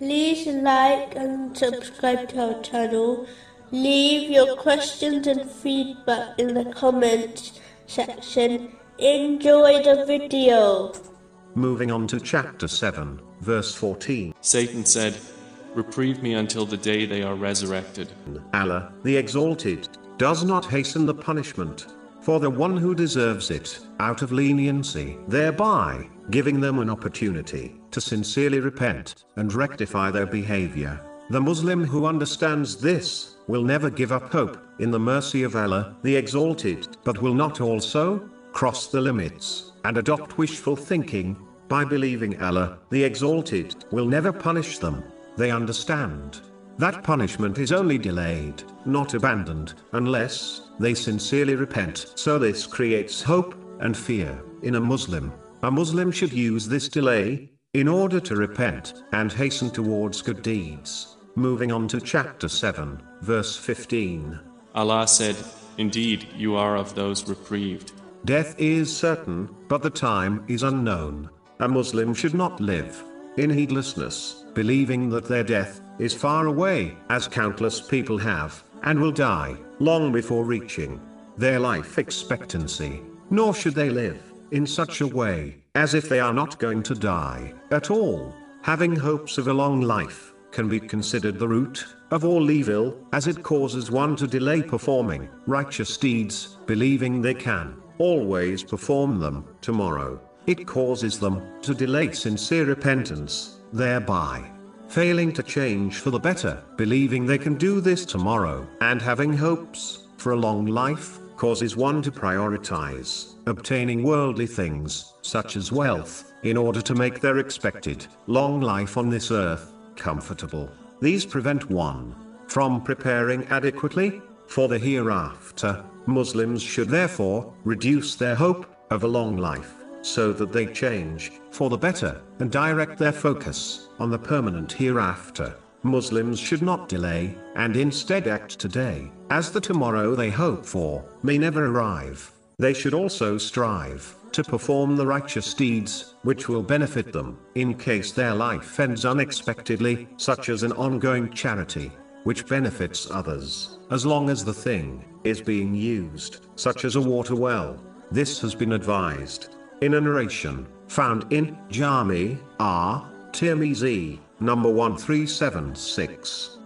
like and subscribe to our channel. Leave your questions and feedback in the comments section. Enjoy the video. Moving on to chapter 7, verse 14. Satan said, Reprieve me until the day they are resurrected. Allah, the Exalted, does not hasten the punishment for the one who deserves it, out of leniency, thereby giving them an opportunity to sincerely repent and rectify their behavior. The Muslim who understands this will never give up hope in the mercy of Allah, the Exalted, but will not also cross the limits and adopt wishful thinking by believing Allah, the Exalted, will never punish them. They understand that punishment is only delayed, not abandoned, unless they sincerely repent. So this creates hope and fear in a Muslim. A Muslim should use this delay in order to repent and hasten towards good deeds. Moving on to chapter 7, verse 15. Allah said, Indeed, you are of those reprieved. Death is certain, but the time is unknown. A Muslim should not live in heedlessness, believing that their death is far away, as countless people have and will die, long before reaching their life expectancy. Nor should they live in such a way, as if they are not going to die at all. Having hopes of a long life can be considered the root of all evil, as it causes one to delay performing righteous deeds, believing they can always perform them tomorrow. It causes them to delay sincere repentance, thereby failing to change for the better, believing they can do this tomorrow, and having hopes for a long life, causes one to prioritize obtaining worldly things, such as wealth, in order to make their expected long life on this earth comfortable. These prevent one from preparing adequately for the hereafter. Muslims should therefore reduce their hope of a long life so that they change for the better and direct their focus on the permanent hereafter. Muslims should not delay, and instead act today, as the tomorrow they hope for may never arrive. They should also strive to perform the righteous deeds, which will benefit them, in case their life ends unexpectedly, such as an ongoing charity, which benefits others, as long as the thing is being used, such as a water well. This has been advised in a narration found in Jami R. Tirmizi, number 1376.